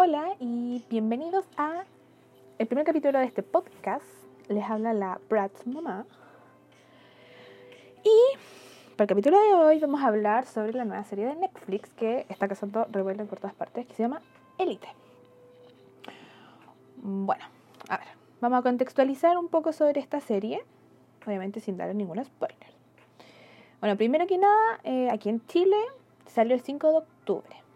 Hola y bienvenidos a el primer capítulo de este podcast. Les habla la Bratz Mamá. Y para el capítulo de hoy vamos a hablar sobre la nueva serie de Netflix que está causando revuelo por todas partes, que se llama Elite. Bueno, a ver, vamos a contextualizar un poco sobre esta serie, obviamente sin dar ningún spoiler. Bueno, primero que nada, eh, aquí en Chile salió el 5 de octubre.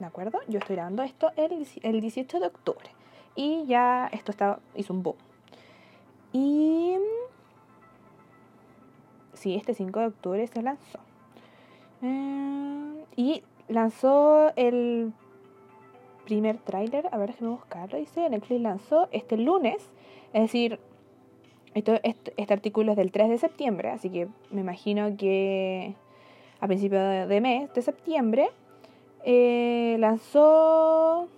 ¿De acuerdo? Yo estoy grabando esto el, el 18 de octubre. Y ya esto está, hizo un boom. Y... Sí, este 5 de octubre se lanzó. Eh, y lanzó el primer tráiler. A ver, déjame buscarlo. Dice, Netflix lanzó este lunes. Es decir, esto, este, este, artículo es del 3 de septiembre, así que me imagino que a principios de, mes, de septiembre, eh, lanzó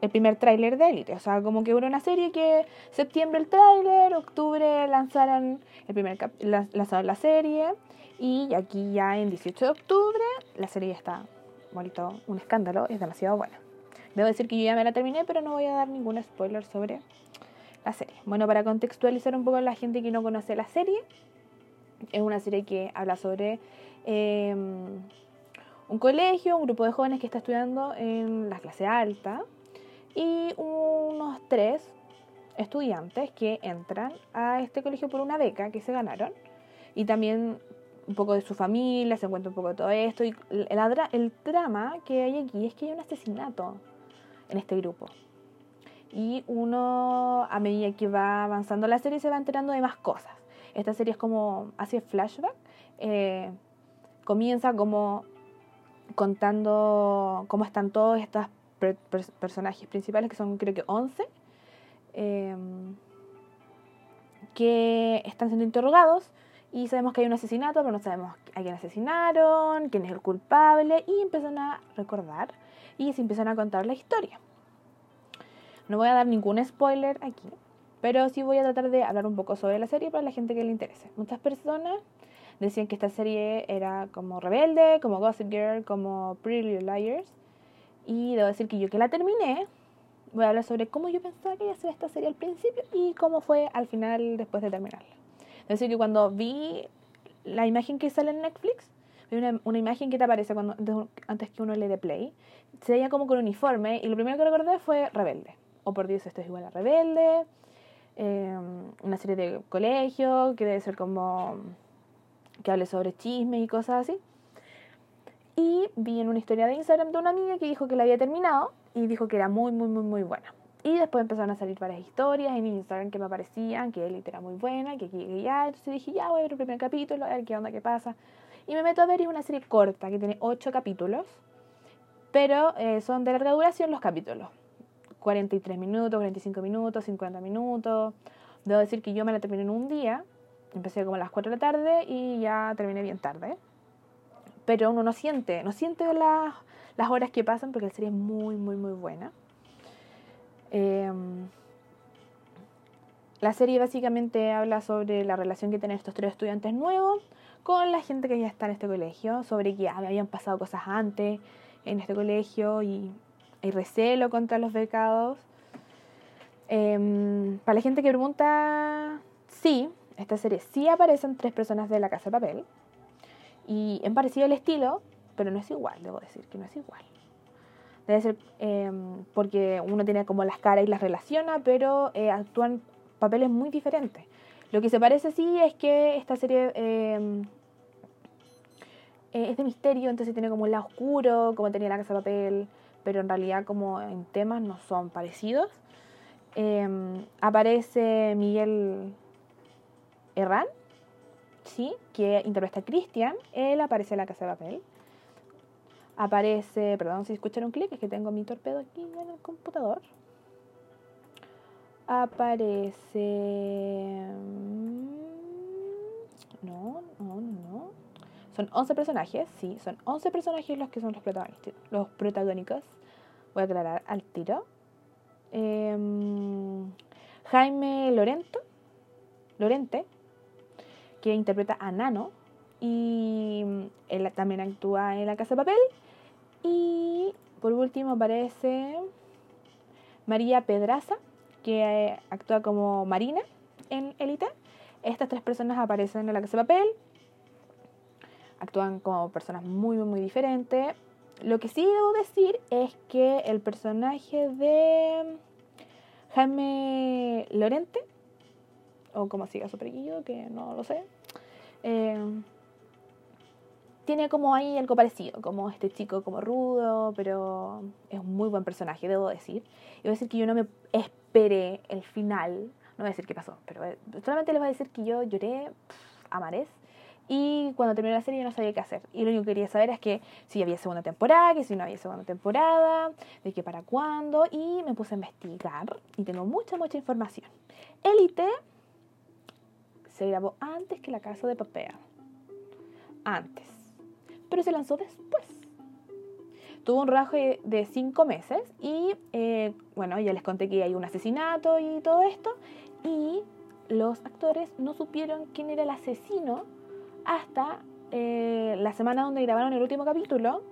el primer tráiler de Elite. O sea, como que hubo una serie que septiembre el tráiler, octubre lanzaron el primer lanzaron la serie y aquí ya en 18 de octubre la serie está bonito, un escándalo, es demasiado buena. Debo decir que yo ya me la terminé, pero no voy a dar ningún spoiler sobre la serie. Bueno, para contextualizar un poco a la gente que no conoce la serie, es una serie que habla sobre em, un colegio, un grupo de jóvenes que está estudiando en la clase alta y unos tres estudiantes que entran a este colegio por una beca que se ganaron. Y también un poco de su familia, se encuentra un poco de todo esto. Y el, el drama que hay aquí es que hay un asesinato en este grupo. Y uno a medida que va avanzando la serie se va enterando de más cosas. Esta serie es como, hace flashback, eh, comienza como contando cómo están todos estos personajes principales, que son creo que 11, em, que están siendo interrogados y sabemos que hay un asesinato, pero no sabemos a quién asesinaron, quién es el culpable, y empiezan a recordar y se empiezan a contar la historia. No voy a dar ningún spoiler aquí, pero sí voy a tratar de hablar un poco sobre la serie para la gente que le interese. Muchas personas decían que esta serie era como Rebelde, como Gossip Girl, como Pretty Little Liars. Y debo decir que yo que la terminé, voy a hablar sobre cómo yo pensaba que iba a ser esta serie al principio y cómo fue al final después de terminarla. Debo decir que cuando vi la imagen que sale en Netflix, vi una, una imagen que te aparece cuando, antes que uno le dé play, se veía como con uniforme y lo primero que recordé fue Rebelde o por Dios, esto es igual a Rebelde, em, una serie de colegio que debe ser como que hable sobre chisme y cosas así. Y vi en una historia de Instagram de una amiga que dijo que la había terminado y dijo que era muy, muy, muy, muy buena. Y después empezaron a salir varias historias en Instagram que me aparecían, que Elite era muy buena, que aquí ya. Entonces dije, ya voy a ver el primer capítulo, a ver qué onda, qué pasa. Y me meto a ver, es una serie corta que tiene 8 capítulos, pero eh, son de larga duración los capítulos. 43 minutos, 45 minutos, 50 minutos. Debo decir que yo me la terminé en un día. Empecé como a las 4 de la tarde y ya terminé bien tarde. Pero uno no siente, no siente las, las horas que pasan porque la serie es muy, muy, muy buena. Em, la serie básicamente habla sobre la relación que tienen estos tres estudiantes nuevos con la gente que ya está en este colegio, sobre que habían pasado cosas antes en este colegio y hay recelo contra los becados. Em, para la gente que pregunta, sí, esta serie sí aparecen tres personas de la Casa de Papel. Y en parecido el estilo, pero no es igual, debo decir que no es igual. Debe ser em, porque uno tiene como las caras y las relaciona, pero eh, actúan papeles muy diferentes. Lo que se parece sí es que esta serie em, eh, es de misterio, entonces tiene como el lado oscuro, como tenía la Casa de Papel pero en realidad como en temas no son parecidos. Em, aparece Miguel Herrán, ¿sí? que interpreta a Cristian, él aparece en la casa de papel. Aparece, perdón si escuchan un clic, es que tengo mi torpedo aquí en el computador. Aparece... No, no, no. Son 11 personajes, sí, son 11 personajes los que son los protagonistas. Los protagónicos. Voy a aclarar al tiro. Em, Jaime Lorento, Lorente, que interpreta a Nano. Y él también actúa en La Casa de Papel. Y por último aparece María Pedraza, que eh, actúa como Marina en Élite. Estas tres personas aparecen en la casa de papel. Actúan como personas muy, muy diferentes. Lo que sí debo decir es que el personaje de Jaime Lorente, o como siga su apellido, que no lo sé, eh, tiene como ahí algo parecido, como este chico como rudo, pero es un muy buen personaje, debo decir. Y voy a decir que yo no me esperé el final, no voy a decir qué pasó, pero eh, solamente les voy a decir que yo lloré a mares. Y cuando terminé la serie no sabía qué hacer. Y lo único que quería saber es que si había segunda temporada, que si no había segunda temporada, de qué para cuándo. Y me puse a investigar y tengo mucha, mucha información. Elite se grabó antes que La Casa de Papel. Antes pero se lanzó después. Tuvo un rodaje de cinco meses y, eh, bueno, ya les conté que hay un asesinato y todo esto, y los actores no supieron quién era el asesino hasta eh, la semana donde grabaron el último capítulo,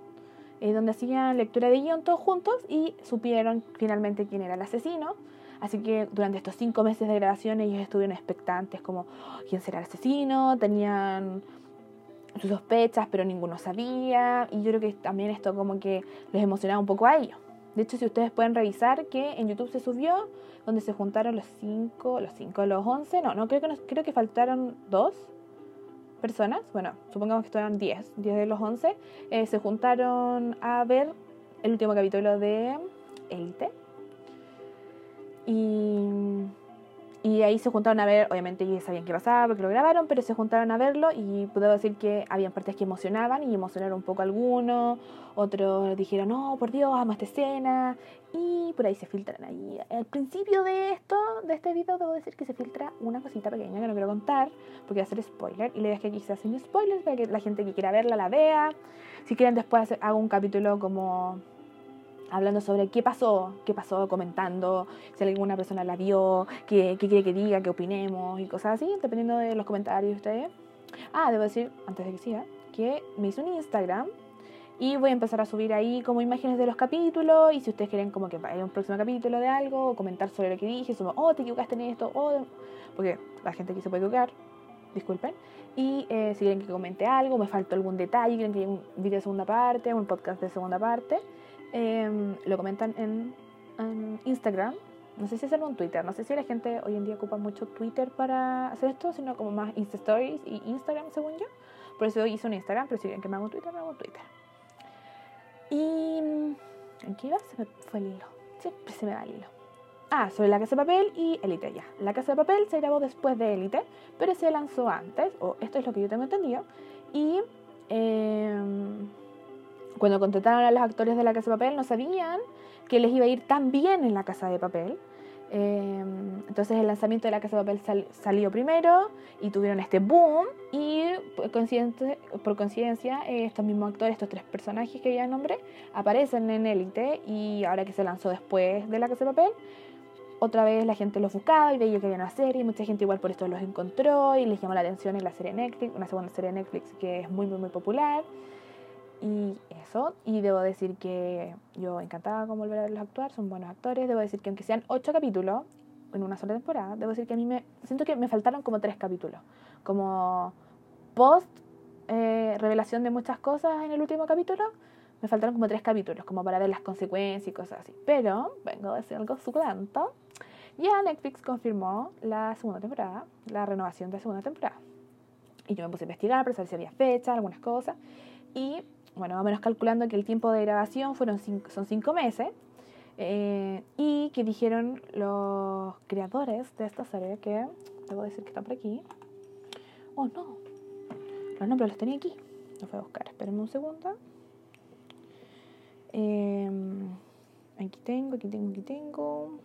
eh, donde hacían lectura de guion todos juntos y supieron finalmente quién era el asesino. Así que durante estos cinco meses de grabación ellos estuvieron expectantes como oh, quién será el asesino, tenían sus sospechas, pero ninguno sabía. Y yo creo que también esto como que les emocionaba un poco a ellos. De hecho, si ustedes pueden revisar que en YouTube se subió, donde se juntaron los 5, los 5, los 11, no, no creo que, creo que faltaron dos personas, bueno, supongamos que estuvieron 10, 10 de los 11, eh, se juntaron a ver el último capítulo de Elite. Y y ahí se juntaron a ver, obviamente ya sabían qué pasaba porque lo grabaron, pero se juntaron a verlo y puedo decir que habían partes que emocionaban y emocionaron un poco algunos, otros dijeron, no, por Dios, amo esta escena, y por ahí se filtran ahí. Al principio de esto, de este video, debo decir que se filtra una cosita pequeña que no quiero contar porque va a ser spoiler, y la idea es que aquí se hacen spoilers para que la gente que quiera verla la vea. Si quieren después hago un capítulo como hablando sobre qué pasó, qué pasó, comentando, si alguna persona la vio, qué, qué quiere que diga, qué opinemos y cosas así, dependiendo de los comentarios de ustedes. Ah, debo decir, antes de que siga, que me hice un Instagram y voy a empezar a subir ahí como imágenes de los capítulos y si ustedes quieren como que haya un próximo capítulo de algo o comentar sobre lo que dije, como, oh, te equivocaste en esto, oh, porque la gente aquí se puede equivocar, disculpen. Y eh, si quieren que comente algo, me faltó algún detalle, quieren que haya un video de segunda parte, un podcast de segunda parte, Em, lo comentan en, Instagram. No sé si hacerlo en Twitter. No sé si la gente hoy en día ocupa mucho Twitter para hacer esto, sino como más Insta Stories y Instagram, según yo. Por eso hice un Instagram, pero si quieren que me haga un Twitter, me hago un Twitter. Y. ¿En qué iba? Se me fue el hilo. Siempre se me va el hilo. Ah, sobre La Casa de Papel y Elite ya. La Casa de Papel se grabó después de Elite, pero se lanzó antes, o esto es lo que yo tengo entendido. Y. Eh, cuando contrataron a los actores de La Casa de Papel no sabían que les iba a ir tan bien en La Casa de Papel. Em, entonces el lanzamiento de La Casa de Papel salió primero y tuvieron este boom y por coincidencia, coincidencia estos mismos actores, estos tres personajes que ya nombré, aparecen en Élite y ahora que se lanzó después de La Casa de Papel, otra vez la gente los buscaba y veía que había una serie, mucha gente igual por esto los encontró y les llamó la atención en la serie Netflix, una segunda serie Netflix que es muy muy muy popular. Y eso, y debo decir que yo encantada con volver a verlos actuar, son buenos actores. Debo decir que aunque sean ocho capítulos en una sola temporada, debo decir que a mí me siento que me faltaron como tres capítulos. Como post eh, revelación de muchas cosas en el último capítulo, me faltaron como tres capítulos, como para ver las consecuencias y cosas así. Pero, vengo a decir algo suculento. Ya Netflix confirmó la segunda temporada, la renovación de la segunda temporada. Y yo me puse a investigar para saber si había fecha, algunas cosas. Y bueno, más o menos calculando que el tiempo de grabación fueron son cinco meses, eh, y que dijeron los creadores de esta serie que, debo decir que están por aquí, oh no, los nombres los tenía aquí, los voy a buscar, espérenme un segundo. Em, aquí tengo, aquí tengo, aquí tengo.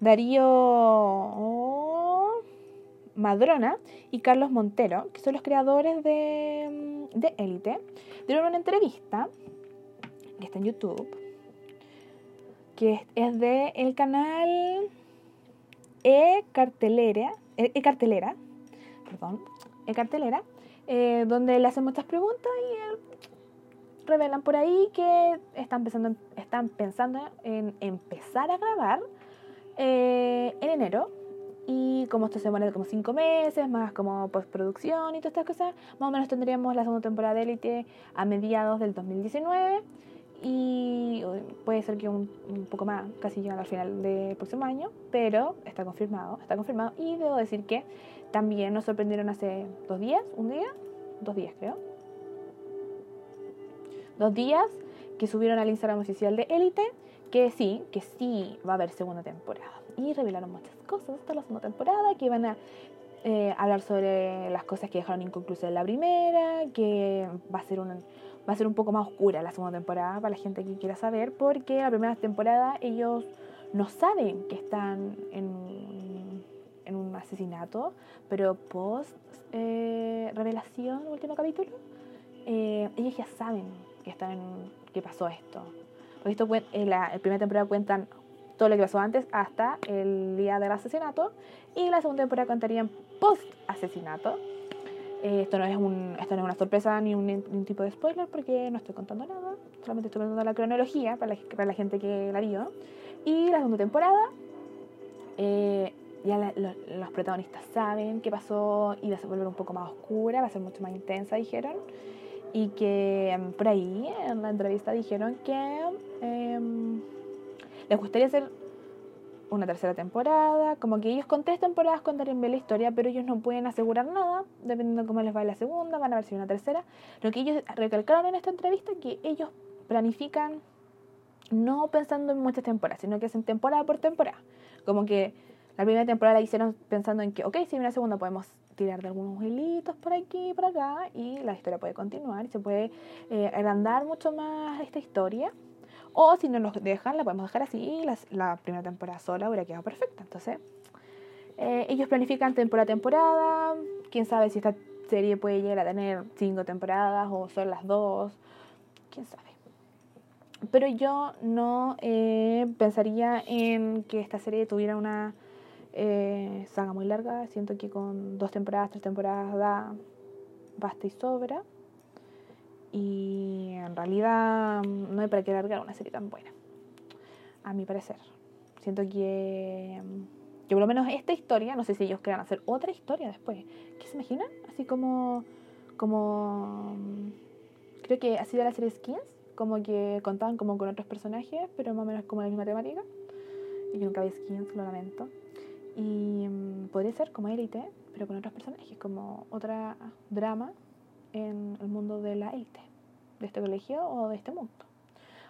Darío Madrona y Carlos Montero, que son los creadores de, de Élite, dieron una entrevista que está en YouTube, que es de el canal E Cartelera, E, Cartelera, perdón, E Cartelera, eh, donde le hacen muchas preguntas y él revelan por ahí que están pensando, están pensando en empezar a grabar eh, en enero. Y como esto se demora como 5 meses, más como postproducción y todas estas cosas, más o menos tendríamos la segunda temporada de Elite a mediados del 2019 y puede ser que un, poco más, casi llegando al final del próximo año, pero está confirmado, está confirmado. Y debo decir que también nos sorprendieron hace dos días, un día, dos días creo, dos días que subieron al Instagram oficial de Elite que sí, que sí va a haber segunda temporada y revelaron muchas cosas hasta la segunda temporada que van a eh, hablar sobre las cosas que dejaron inconclusas en la primera, que va a ser un va a ser un poco más oscura la segunda temporada para la gente que quiera saber, porque la primera temporada ellos no saben que están en, en un asesinato, pero post eh, revelación, último capítulo, eh, ellos ya saben que están que pasó esto. Porque esto en la, primera temporada cuentan todo lo que pasó antes hasta el día del asesinato y la segunda temporada contarían post asesinato eh, esto, no es un, esto no es una sorpresa ni un, tipo de spoiler porque no estoy contando nada, solamente estoy contando la cronología para la, para la gente que la vio. Y la segunda temporada, eh, ya los protagonistas saben qué pasó y va a volver un poco más oscura, va a ser mucho más intensa, dijeron. Y que em, por ahí en la entrevista dijeron que em, les gustaría hacer una tercera temporada, como que ellos con tres temporadas contarían bien la historia, pero ellos no pueden asegurar nada, dependiendo de cómo les va la segunda, van a ver si hay una tercera. Lo que ellos recalcaron en esta entrevista que ellos planifican no pensando en muchas temporadas, sino que hacen temporada por temporada. Como que la primera temporada la hicieron pensando en que, ok, si hay una segunda podemos tirar de algunos hilitos por aquí y por acá y la historia puede continuar y se puede eh, agrandar mucho más esta historia. O si no nos dejan, la podemos dejar así y la, primera temporada sola hubiera quedado perfecta. Entonces, eh, ellos planifican temporada a temporada. Quién sabe si esta serie puede llegar a tener cinco temporadas o son las dos. Quién sabe. Pero yo no eh, pensaría en que esta serie tuviera una eh, saga muy larga. Siento que con dos temporadas, tres temporadas da basta y sobra. Y en realidad mm, no hay para qué largar una serie tan buena. A mi parecer. Siento que, mm, que por lo menos esta historia, no sé si ellos quieran hacer otra historia después. ¿Qué se imaginan? Así como. como. Mm, creo que así de la serie Skins. Como que contaban como con otros personajes, pero más o menos como la misma temática. Y yo nunca vi Skins, lo lamento. Y podría ser como Elite, pero con otros personajes, como otra drama en el mundo de la élite, de este colegio o de este mundo.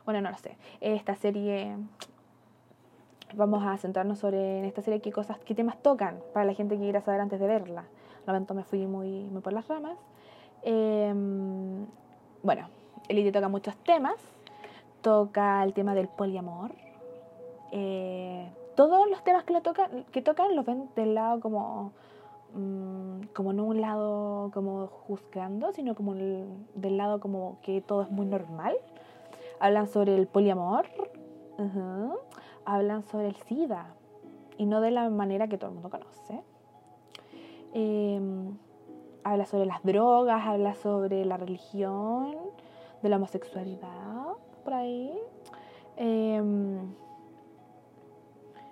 Bueno, no lo sé. Esta serie, vamos a centrarnos sobre en esta serie qué cosas, qué temas tocan para la gente que quiera saber antes de verla. Lamento me fui muy, muy por las ramas. Em, bueno, Elite toca muchos temas. Toca el tema del poliamor. Eh, todos los temas que, lo tocan, que tocan los ven del lado como Mm, como no un lado como juzgando, sino como del lado como que todo es muy normal. Hablan sobre el poliamor, hablan sobre el SIDA, y no de la manera que todo el mundo conoce. Em, habla sobre las drogas, habla sobre la religión, de la homosexualidad, por ahí. Em,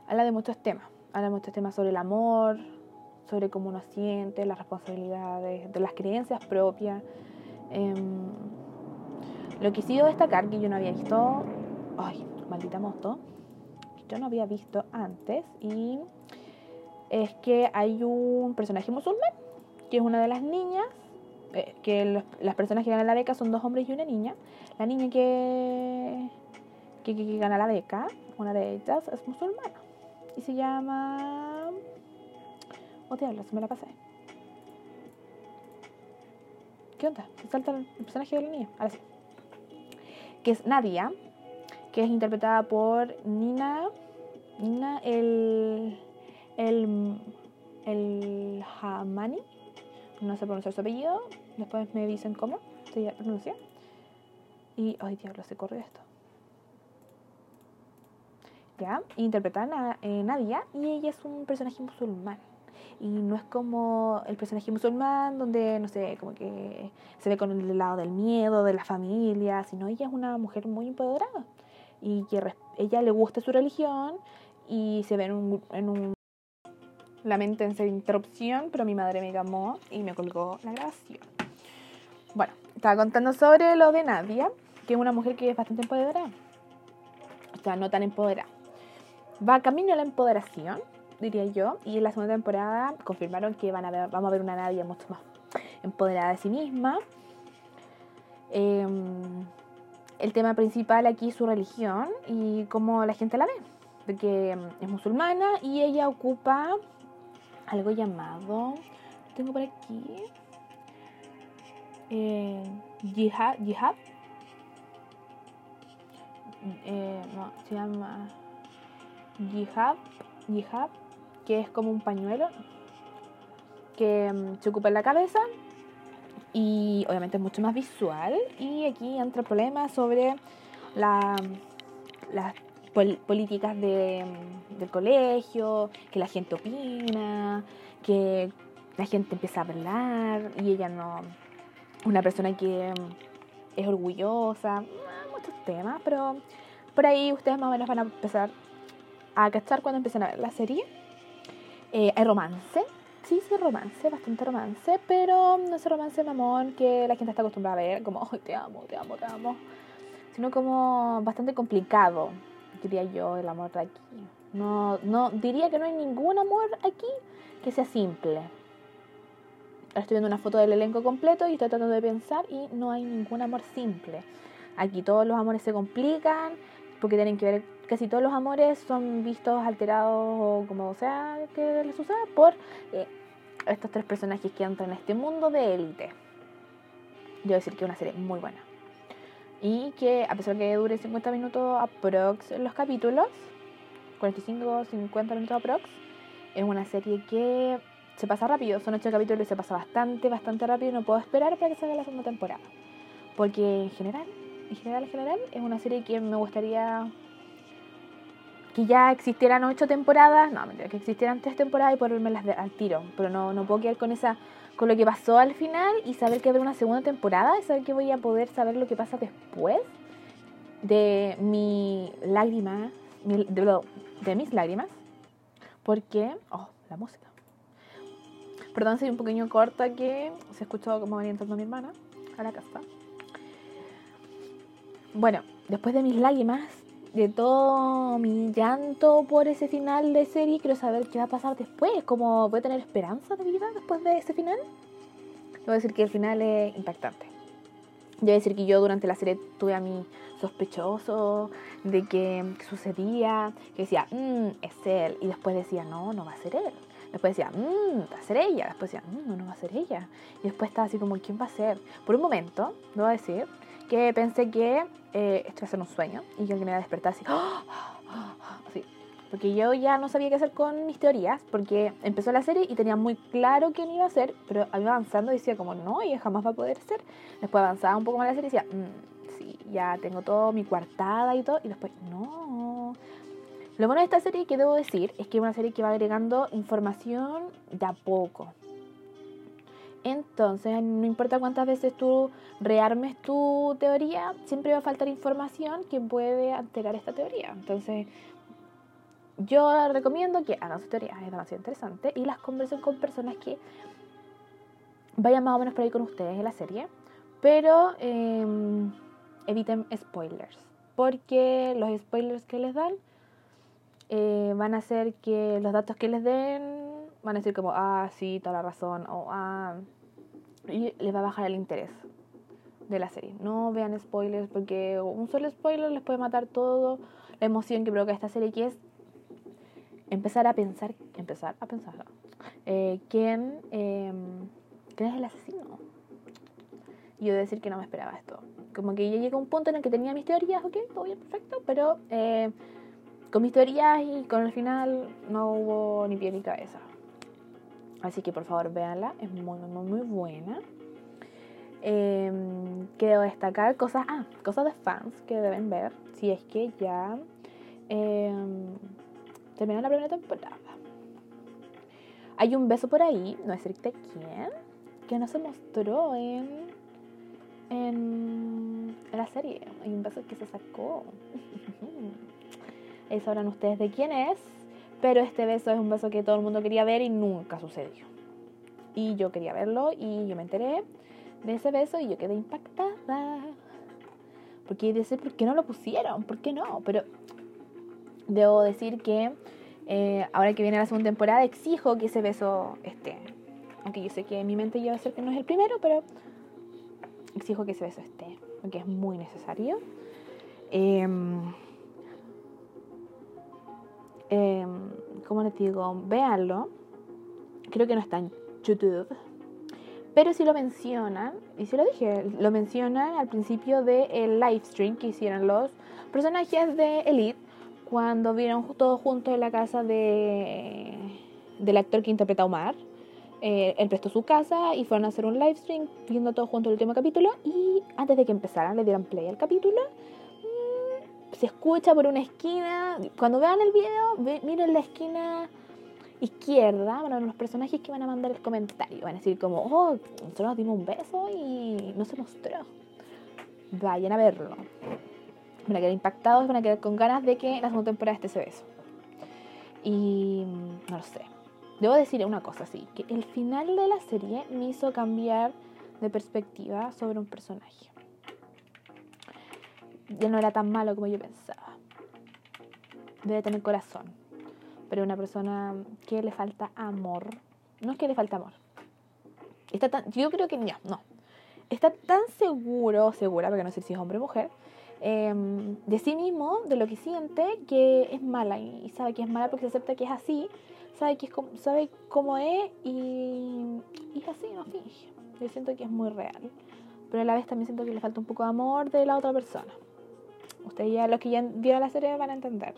habla de muchos temas. Habla de muchos temas sobre el amor, sobre cómo uno siente, las responsabilidades, de las creencias propias. Em, lo que sí debo destacar, que yo no había visto, ay, maldita moto, yo no había visto antes, y es que hay un personaje musulmán, que es una de las niñas, eh, que las personas que ganan la beca son dos hombres y una niña. La niña que, que, que gana la beca, una de ellas, es musulmana, y se llama Oh, diablo, se me la pasé. ¿Qué onda? Se salta el personaje de la niña. Ahora sí. Que es Nadia, que es interpretada por Nina. Nina el. El. El Hamani. No sé pronunciar su apellido. Después me dicen cómo se pronuncia. Y. Ay, diablo, se corre esto. Ya, interpreta a eh, Nadia y ella es un personaje musulmán y no es como el personaje musulmán donde, no sé, como que se ve con el lado del miedo, de la familia, sino ella es una mujer muy empoderada y que ella le gusta su religión y se ve en un, en un Lamentense interrupción, pero mi madre me llamó y me colgó la grabación. Bueno, estaba contando sobre lo de Nadia, que es una mujer que es bastante empoderada. O sea, no tan empoderada. Va camino a la empoderación, diría yo, y en la segunda temporada confirmaron que van a ver, vamos a ver una Nadia mucho más empoderada de sí misma. Em, el tema principal aquí es su religión y cómo la gente la ve. De que es musulmana y ella ocupa algo llamado, tengo por aquí, eh, Jihad, Jihad, eh, no, se llama Jihad, Jihad, que es como un pañuelo que mm, se ocupa en la cabeza y obviamente es mucho más visual y aquí entra el problema sobre la, las políticas de, del colegio, que la gente opina, que la gente empieza a hablar y ella no, una persona que es orgullosa, muchos temas, pero por ahí ustedes más o menos van a empezar a cachar cuando empiecen a ver la serie. Eh, hay romance, sí, sí, romance, bastante romance, pero no es romance mamón que la gente está acostumbrada a ver, como, te amo, te amo, te amo, sino como bastante complicado diría yo, el amor de aquí. No, no, diría que no hay ningún amor aquí que sea simple. Ahora estoy viendo una foto del elenco completo y estoy tratando de pensar y no hay ningún amor simple. Aquí todos los amores se complican porque tienen que ver, casi todos los amores son vistos alterados o como sea que les suceda por eh, estos tres personajes que entran en este mundo de élite. Yo decir que es una serie muy buena y que a pesar que dure 50 minutos aprox los capítulos, 45 50 minutos aprox, es una serie que se pasa rápido, son 8 capítulos y se pasa bastante, bastante rápido no puedo esperar para que salga la segunda temporada. Porque en general, en general, en general, es una serie que me gustaría que ya existieran 8 temporadas, no, mentira, que existieran 3 temporadas y ponerme al tiro, pero no, no puedo quedar con esa con lo que pasó al final y saber que habrá una segunda temporada y saber que voy a poder saber lo que pasa después de mi lágrima, de, mis lágrimas, porque, oh, la música. Perdón, soy un pequeño corta que se escuchó como venía entrando mi hermana a la casa. Bueno, después de mis lágrimas, de todo mi llanto por ese final de serie, quiero saber qué va a pasar después, cómo voy a tener esperanza de vida después de ese final. Voy a decir que el final es impactante. Yo voy a decir que yo durante la serie tuve a mi sospechoso de que, sucedía, que decía, mmm, es él, y después decía, no, no va a ser él. Después decía, mmm, va a ser ella. Después decía, mmm, no, no va a ser ella. Y después estaba así como, ¿quién va a ser? Por un momento, lo voy a decir, que pensé que eh, esto iba a ser un sueño y que alguien me iba a despertar así. Porque yo ya no sabía qué hacer con mis teorías, porque empezó la serie y tenía muy claro quién iba a ser, pero iba avanzando y decía como, no, ella jamás va a poder ser. Después avanzaba un poco más la serie y decía, mmm, sí, ya tengo todo mi coartada y todo, y después, no. Lo bueno de esta serie que debo decir es que es una serie que va agregando información de a poco. Entonces, no importa cuántas veces tú rearmes tu teoría, siempre va a faltar información que puede alterar esta teoría. Entonces, yo recomiendo que hagan su teoría, es demasiado interesante, y las conversen con personas que vayan más o menos por ahí con ustedes en la serie, pero em, eviten spoilers, porque los spoilers que les dan eh, van a hacer que los datos que les den van a decir como, ah, sí, toda la razón, o ah, y les va a bajar el interés de la serie. No vean spoilers porque un solo spoiler les puede matar todo la emoción que provoca esta serie, que es empezar a pensar, empezar a pensar, eh, ¿quién, em, ¿quién es el asesino? Y yo decir que no me esperaba esto. Como que ya llegó un punto en el que tenía mis teorías, ok, todo bien, perfecto, pero eh, con mis teorías y con el final no hubo ni pie ni cabeza. Así que por favor véanla, es muy, muy, muy buena. Eh, quiero destacar cosas, ah, cosas de fans que deben ver si es que ya eh, la primera temporada. Hay un beso por ahí, no es decirte quién, que no se mostró en, en, la serie. Hay un beso que se sacó. Ahí sabrán ustedes de quién es, pero este beso es un beso que todo el mundo quería ver y nunca sucedió. Y yo quería verlo y yo me enteré de ese beso y yo quedé impactada. Porque decir, ¿por qué no lo pusieron? ¿Por qué no? Pero debo decir que eh, ahora que viene la segunda temporada exijo que ese beso esté. Aunque yo sé que en mi mente yo a ser que no es el primero, pero exijo que ese beso esté. Porque es muy necesario. Em, eh, como les digo, véanlo. Creo que no está en YouTube. Pero sí lo mencionan, y sí lo dije, lo mencionan al principio del live stream que hicieron los personajes de Elite cuando vieron todos juntos en la casa de, del actor que interpreta a Omar. Eh, él prestó su casa y fueron a hacer un live stream viendo todos juntos el último capítulo y antes de que empezaran le dieron play al capítulo se escucha por una esquina cuando vean el video miren la esquina izquierda, bueno, los personajes que van a mandar el comentario. Van a decir como, oh, nosotros nos dimos un beso y no se mostró. Vayan a verlo. Van a quedar impactados, van a quedar con ganas de que la segunda temporada esté ese beso. Y no lo sé. Debo decir una cosa, sí, que el final de la serie me hizo cambiar de perspectiva sobre un personaje. Ya no era tan malo como yo pensaba. Debe tener corazón pero una persona que le falta amor. No es que le falta amor. Está tan, yo creo que no, no. Está tan seguro, segura, porque no sé si es hombre o mujer, em, de sí mismo, de lo que siente, que es mala y, sabe que es mala porque se acepta que es así, sabe, que es, sabe cómo es y, y es así, no finge. Yo siento que es muy real, pero a la vez también siento que le falta un poco de amor de la otra persona. Ustedes ya, los que ya vieron la serie van a entender.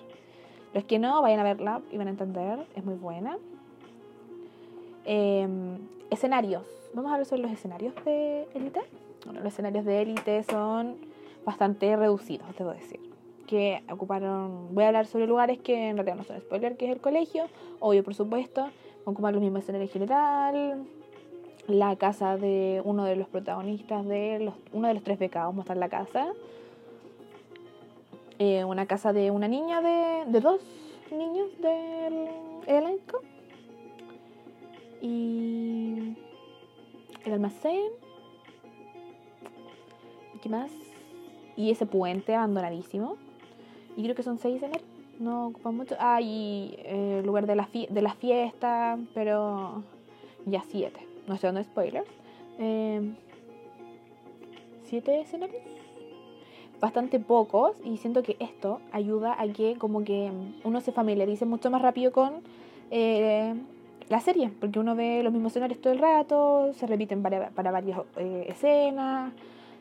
Los que no, vayan a verla y van a entender, es muy buena. Em, escenarios. Vamos a hablar sobre los escenarios de élite. Bueno, los escenarios de élite son bastante reducidos, debo decir. Que ocuparon. Voy a hablar sobre lugares que en realidad no son spoiler, que es el colegio. Obvio, por supuesto. Ocupar los mismos escenarios en general. La casa de uno de los protagonistas de los, uno de los tres becados mostrar la casa. Eh, una casa de una niña de, de dos niños del elenco. Y el almacén. ¿qué más? y ese puente abandonadísimo. Y creo que son seis en él no ocupan mucho. Ah y eh, el lugar de la, de la fiesta pero ya siete. No estoy dando spoilers. Eh, siete escenarios bastante pocos y siento que esto ayuda a que como que uno se familiarice mucho más rápido con eh, la serie, porque uno ve los mismos escenarios todo el rato, se repiten para, para varias eh, escenas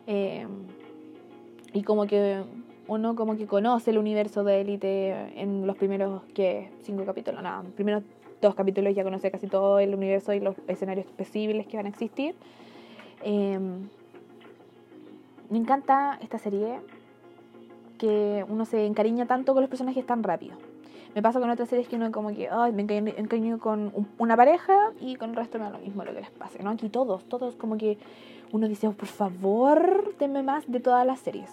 eh, y como que uno como que conoce el universo de Élite en los primeros que cinco capítulos, nada, los primeros dos capítulos ya conoce casi todo el universo y los escenarios posibles que van a existir. Me encanta esta serie que uno se encariña tanto con los personajes tan rápido. Me pasa con otras series que uno como que me encariño con una pareja y con el resto no es lo mismo lo que les pase, ¿no? Aquí todos, todos como que uno dice, oh, por favor, denme más de todas las series.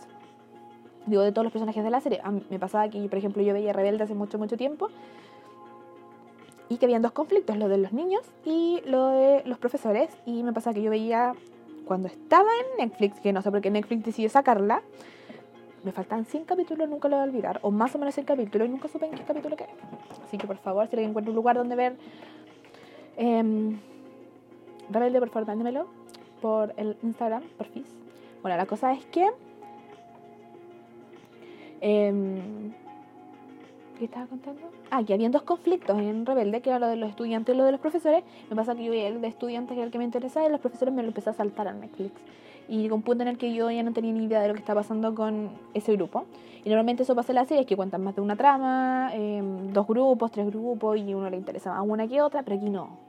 Digo, de todos los personajes de la serie. me pasaba que, por ejemplo, yo veía Rebelde hace mucho, mucho tiempo y que habían dos conflictos, lo de los niños y lo de los profesores. Y me pasaba que yo veía cuando estaba en Netflix, que no sé por qué Netflix decidió sacarla, me faltan 100 capítulos, nunca lo voy a olvidar, o más o menos 100 capítulos, y nunca supe en qué capítulo quedé. Así que por favor, si alguien encuentra un lugar donde ver eh, Rebelde, por favor, mándemelo por el Instagram, por FIS. Bueno, la cosa es que. Eh, ¿Qué estaba contando? Ah, que habían dos conflictos en Rebelde, que era lo de los estudiantes y lo de los profesores. Me pasa que yo vi el de estudiantes, que era el que me interesaba, y los profesores me lo empecé a saltar a Netflix. Y llegó un punto en el que yo ya no tenía ni idea de lo que estaba pasando con ese grupo. Y normalmente eso pasa en las series, que cuentan más de una trama, em, dos grupos, tres grupos, y uno le interesa más una que otra, pero aquí no.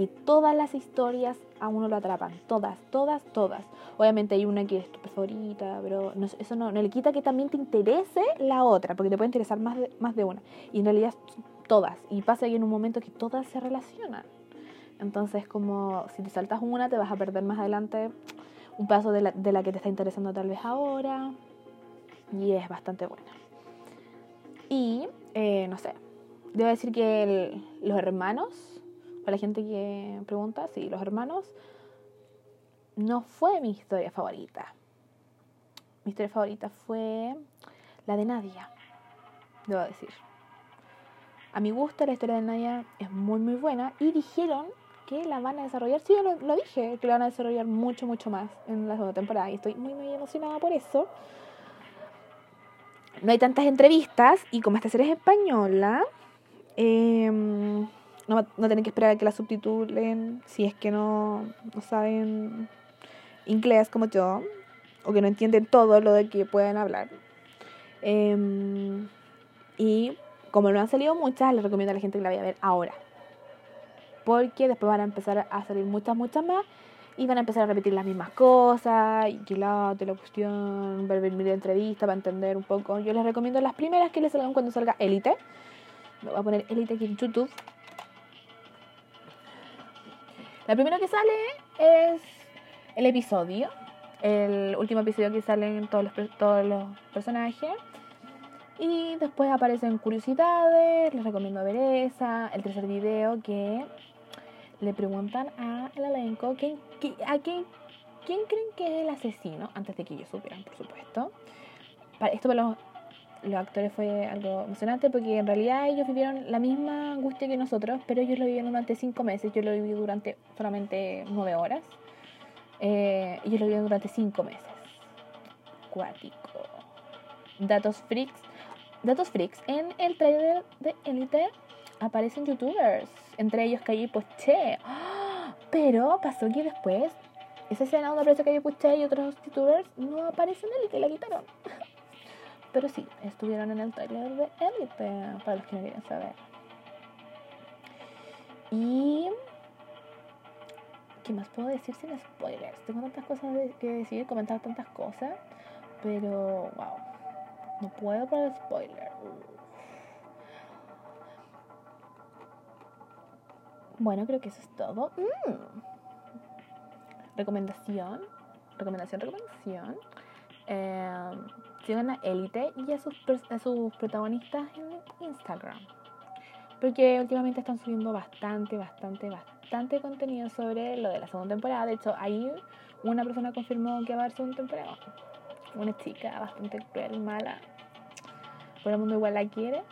Aquí todas las historias a uno lo atrapan, todas, todas, todas. Obviamente hay una que es tu favorita, pero eso no, no, le quita que también te interese la otra, porque te puede interesar más de, más de una. Y en realidad todas. Y pasa que en un momento que todas se relacionan. Entonces, como si te saltas una, te vas a perder más adelante un paso de la, de la que te está interesando tal vez ahora. Y es bastante buena. Y, eh, no sé, debo decir que los hermanos, para la gente que pregunta, sí, los hermanos, no fue mi historia favorita. Mi historia favorita fue la de Nadia, debo decir. A mi gusto la historia de Nadia es muy muy buena y dijeron que la van a desarrollar, sí, yo lo, lo, dije, que la van a desarrollar mucho mucho más en la segunda temporada y estoy muy muy emocionada por eso. No hay tantas entrevistas y como esta serie es española, eh, no, no tienen que esperar a que la subtitulen si es que no, no saben inglés como yo o que no entienden todo lo de que pueden hablar. Eh, y como no han salido muchas, les recomiendo a la gente que la vaya a ver ahora. Porque después van a empezar a salir muchas, muchas más. Y van a empezar a repetir las mismas cosas. Y que la, la cuestión, ver mi entrevista para entender un poco. Yo les recomiendo las primeras que les salgan cuando salga Elite. Me voy a poner Elite aquí en YouTube. La primera que sale es el episodio. El último episodio que salen todos los, todos los personajes. Y después aparecen curiosidades, les recomiendo ver esa, el tercer video que le preguntan al elenco ¿quién, a quién, quién creen que es el asesino, antes de que ellos supieran, por supuesto. Esto para los, los actores fue algo emocionante porque en realidad ellos vivieron la misma angustia que nosotros, pero ellos lo vivieron durante cinco meses, yo lo viví durante solamente nueve horas. Eh, ellos lo vivieron durante cinco meses. Cuático. Datos freaks Datos freaks, en el trailer de Elite aparecen youtubers, entre ellos Calle Poché. Pero pasó que después, esa escena donde aparece Calle Poché y otros youtubers no aparecen en Elite, la quitaron. Pero sí, estuvieron en el trailer de Elite, para los que no quieren saber. Y. ¿Qué más puedo decir sin spoilers? Tengo tantas cosas que decir, comentar tantas cosas, pero wow. No puedo para spoiler. Bueno, creo que eso es todo. Mm. Recomendación. Recomendación, recomendación. Eh, sigan a Elite y a sus, a sus protagonistas en Instagram. Porque últimamente están subiendo bastante, bastante, bastante contenido sobre lo de la segunda temporada. De hecho, ahí una persona confirmó que va a haber segunda temporada una chica bastante cruel, mala, pero el mundo igual la quiere.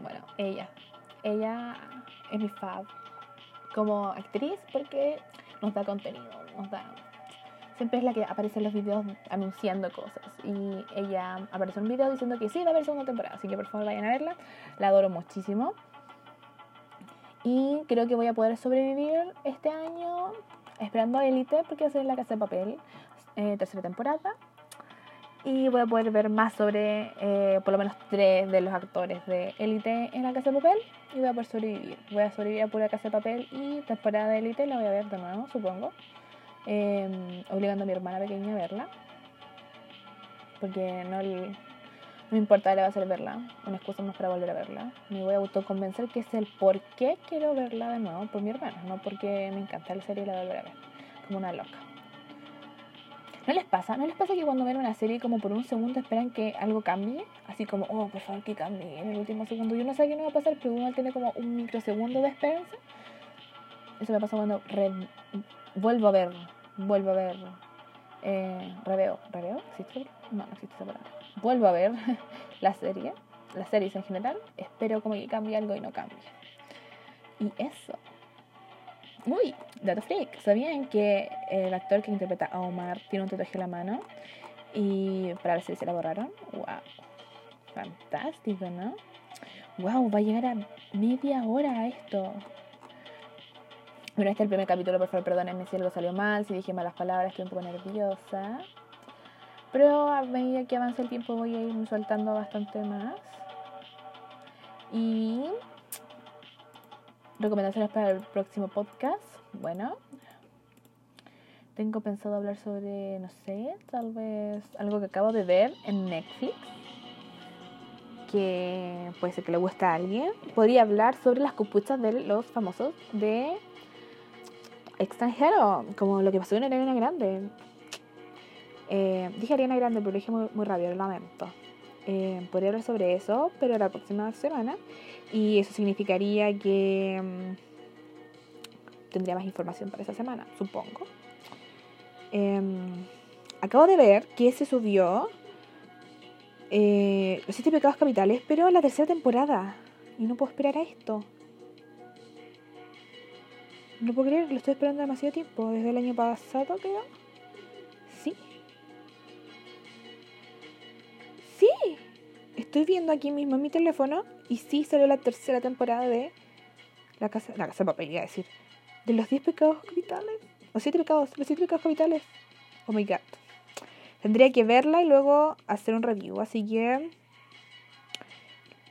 Bueno, ella. Ella es mi fab como actriz porque nos da contenido, nos da... Siempre es la que aparece en los videos anunciando cosas. Y ella aparece en un video diciendo que sí, va a haber segunda temporada. Así que por favor vayan a verla. La adoro muchísimo. Y creo que voy a poder sobrevivir este año esperando a Elite porque va a ser la casa de papel. Eh, tercera temporada y voy a poder ver más sobre eh, por lo menos tres de los actores de Élite en la Casa de Papel y voy a poder sobrevivir. Voy a sobrevivir a pura Casa de Papel y temporada de Élite la voy a ver de nuevo, supongo, eh, obligando a mi hermana pequeña a verla, porque no, no me importa, le va a hacer verla, una excusa más para volver a verla. Me voy a autoconvencer que es el por qué quiero verla de nuevo por mi hermana, no porque me encanta la serie y la voy a volver a ver, como una loca. ¿No les pasa? ¿No les pasa que cuando ven una serie como por un segundo esperan que algo cambie? Así como, oh, por favor que cambie en el último segundo. Yo no sé qué no va a pasar, pero uno tiene como un microsegundo de esperanza. Eso me pasa cuando vuelvo a ver, vuelvo a ver, eh, reveo, ¿reveo? ¿Existe? No, no existe esa palabra. Vuelvo a ver la serie, las series en general. Espero como que cambie algo y no cambie. Y eso Uy, dato freak. ¿Sabían que el actor que interpreta a Omar tiene un tatuaje en la mano? Y para ver si se la borraron. ¡Wow! Fantástico, ¿no? ¡Wow! Va a llegar a media hora esto. Bueno, este es el primer capítulo, por favor, perdónenme si algo salió mal, si dije malas palabras, estoy un poco nerviosa. Pero a medida que avance el tiempo voy a ir soltando bastante más. Y recomendaciones para el próximo podcast. Bueno, tengo pensado hablar sobre, no sé, tal vez algo que acabo de ver en Netflix. Que puede ser que le guste a alguien. Podría hablar sobre las copuchas de los famosos de extranjero, como lo que pasó en Ariana Grande. Eh, dije Ariana Grande, pero lo dije muy, muy rápido, lo lamento. Eh, podría hablar sobre eso, pero la próxima semana. Y eso significaría que mm, tendría más información para esa semana, supongo. Em, acabo de ver que se subió eh, Los Siete Pecados Capitales, pero la tercera temporada. Y no puedo esperar a esto. No puedo creer, lo estoy esperando demasiado tiempo. Desde el año pasado, creo. Sí. Sí. Estoy viendo aquí mismo en mi teléfono. Y sí salió la tercera temporada de La Casa, la casa de Papel, iba a decir. De los 10 pecados capitales. Los 7 pecados, los 7 pecados capitales. Oh my god. Tendría que verla y luego hacer un review. Así que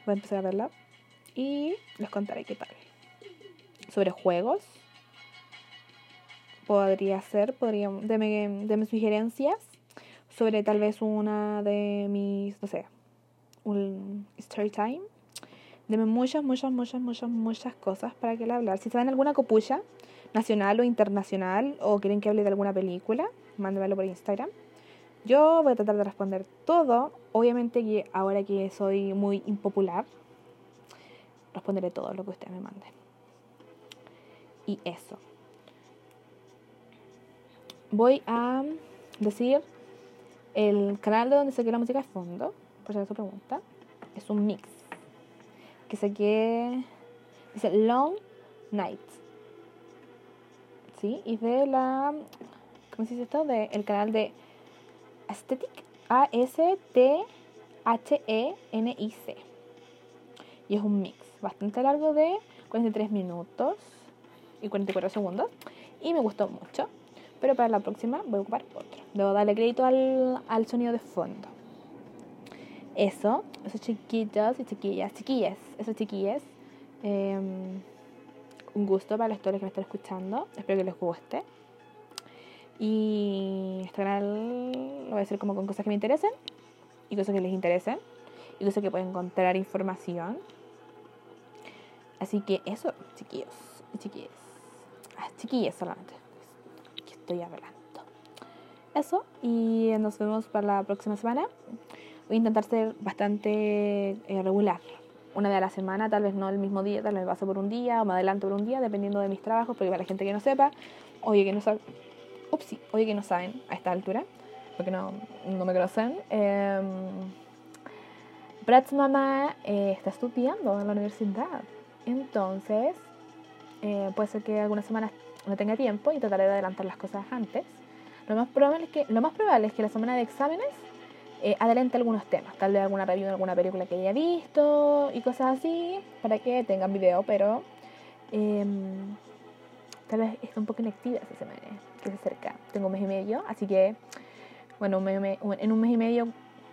voy a empezar a verla. Y les contaré qué tal. Sobre juegos podría ser, podría, de mis sugerencias sobre tal vez una de mis, no sé, un story time. Deme muchas, muchas, muchas, muchas, muchas cosas para que le hablar. Si saben alguna copucha, nacional o internacional, o quieren que hable de alguna película, mándenmelo por Instagram. Yo voy a tratar de responder todo. Obviamente que ahora que soy muy impopular, responderé todo lo que ustedes me manden. Y eso voy a decir el canal de donde saqué la música de fondo, por si acaso pregunta. Es un mix. Que saqué. Dice Long Night. ¿Sí? Y de la. ¿Cómo se dice esto? De el canal de Aesthetic. A-S-T-H-E-N-I-C. Y es un mix bastante largo de 43 minutos y 44 segundos. Y me gustó mucho pero para la próxima voy a ocupar otro. Debo darle crédito al, al sonido de fondo. Eso, esos chiquitos y chiquillas, chiquillas, esos chiquillas. Em, un gusto para las todos que me están escuchando. Espero que les guste. Y este canal lo voy a hacer como con cosas que me interesen y cosas que les interesen y cosas que pueden encontrar información. Así que eso, chiquillos y chiquillas. Ah, chiquillas solamente estoy hablando. Eso, y nos vemos para la próxima semana. Voy a intentar ser bastante eh, regular. Una vez a la semana, tal vez no el mismo día, tal vez paso por un día o me adelanto por un día, dependiendo de mis trabajos, porque para la gente que no sepa, oye que no sabe, ups, oye que no saben a esta altura, porque no, no me conocen. Eh, Brad's mamá eh, está estudiando en la universidad, entonces eh, puede ser que algunas semanas no tenga tiempo y trataré de adelantar las cosas antes. Lo más probable es que, lo más probable es que la semana de exámenes eh, adelante algunos temas, tal vez alguna review de alguna película que haya visto y cosas así, para que tengan video, pero em, tal vez esté un poco inactiva esa semana que se acerca. Tengo un mes y medio, así que, bueno, en un mes y medio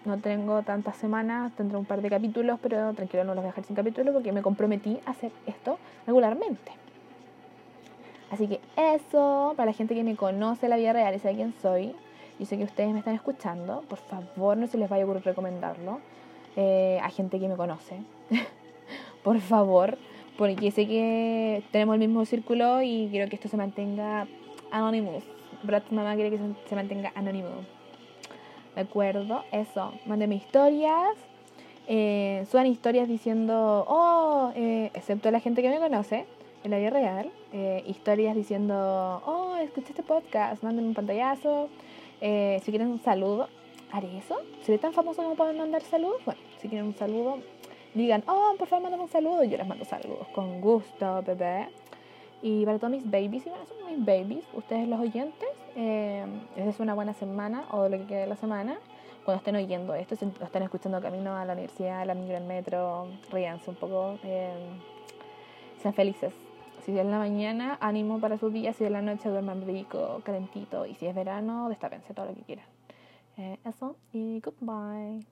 no tengo tantas semanas, tendré un par de capítulos, pero tranquilo, no los voy a dejar sin capítulos porque me comprometí a hacer esto regularmente. Así que eso, para la gente que me conoce la vida real y sabe quién soy, yo sé que ustedes me están escuchando, por favor no se les vaya a ocurrir recomendarlo eh, a gente que me conoce. por favor, porque sé que tenemos el mismo círculo y quiero que esto se mantenga anonymous. Brad mamá quiere que se, mantenga anónimo. ¿De acuerdo? Eso. Mándenme historias. Eh, suban historias diciendo, oh, eh, excepto la gente que me conoce, en la vida real, eh, historias diciendo, oh, escuché este podcast, manden un pantallazo, eh, si quieren un saludo, haré eso. Si eres tan famoso como pueden mandar saludos, bueno, si quieren un saludo, digan, oh, por favor, manden un saludo, yo les mando saludos, con gusto, bebé. Y para todos mis babies, y a ser mis babies, ustedes los oyentes, eh, es una buena semana o lo que quede de la semana. Cuando estén oyendo esto, si lo están escuchando camino a la universidad, a la micro, el metro, ríanse un poco, eh, sean felices si es la mañana, ánimo para su día. Si es en la noche, duerman rico, calentito. Y si es verano, destápense todo lo que quieran. Eh, eso y goodbye.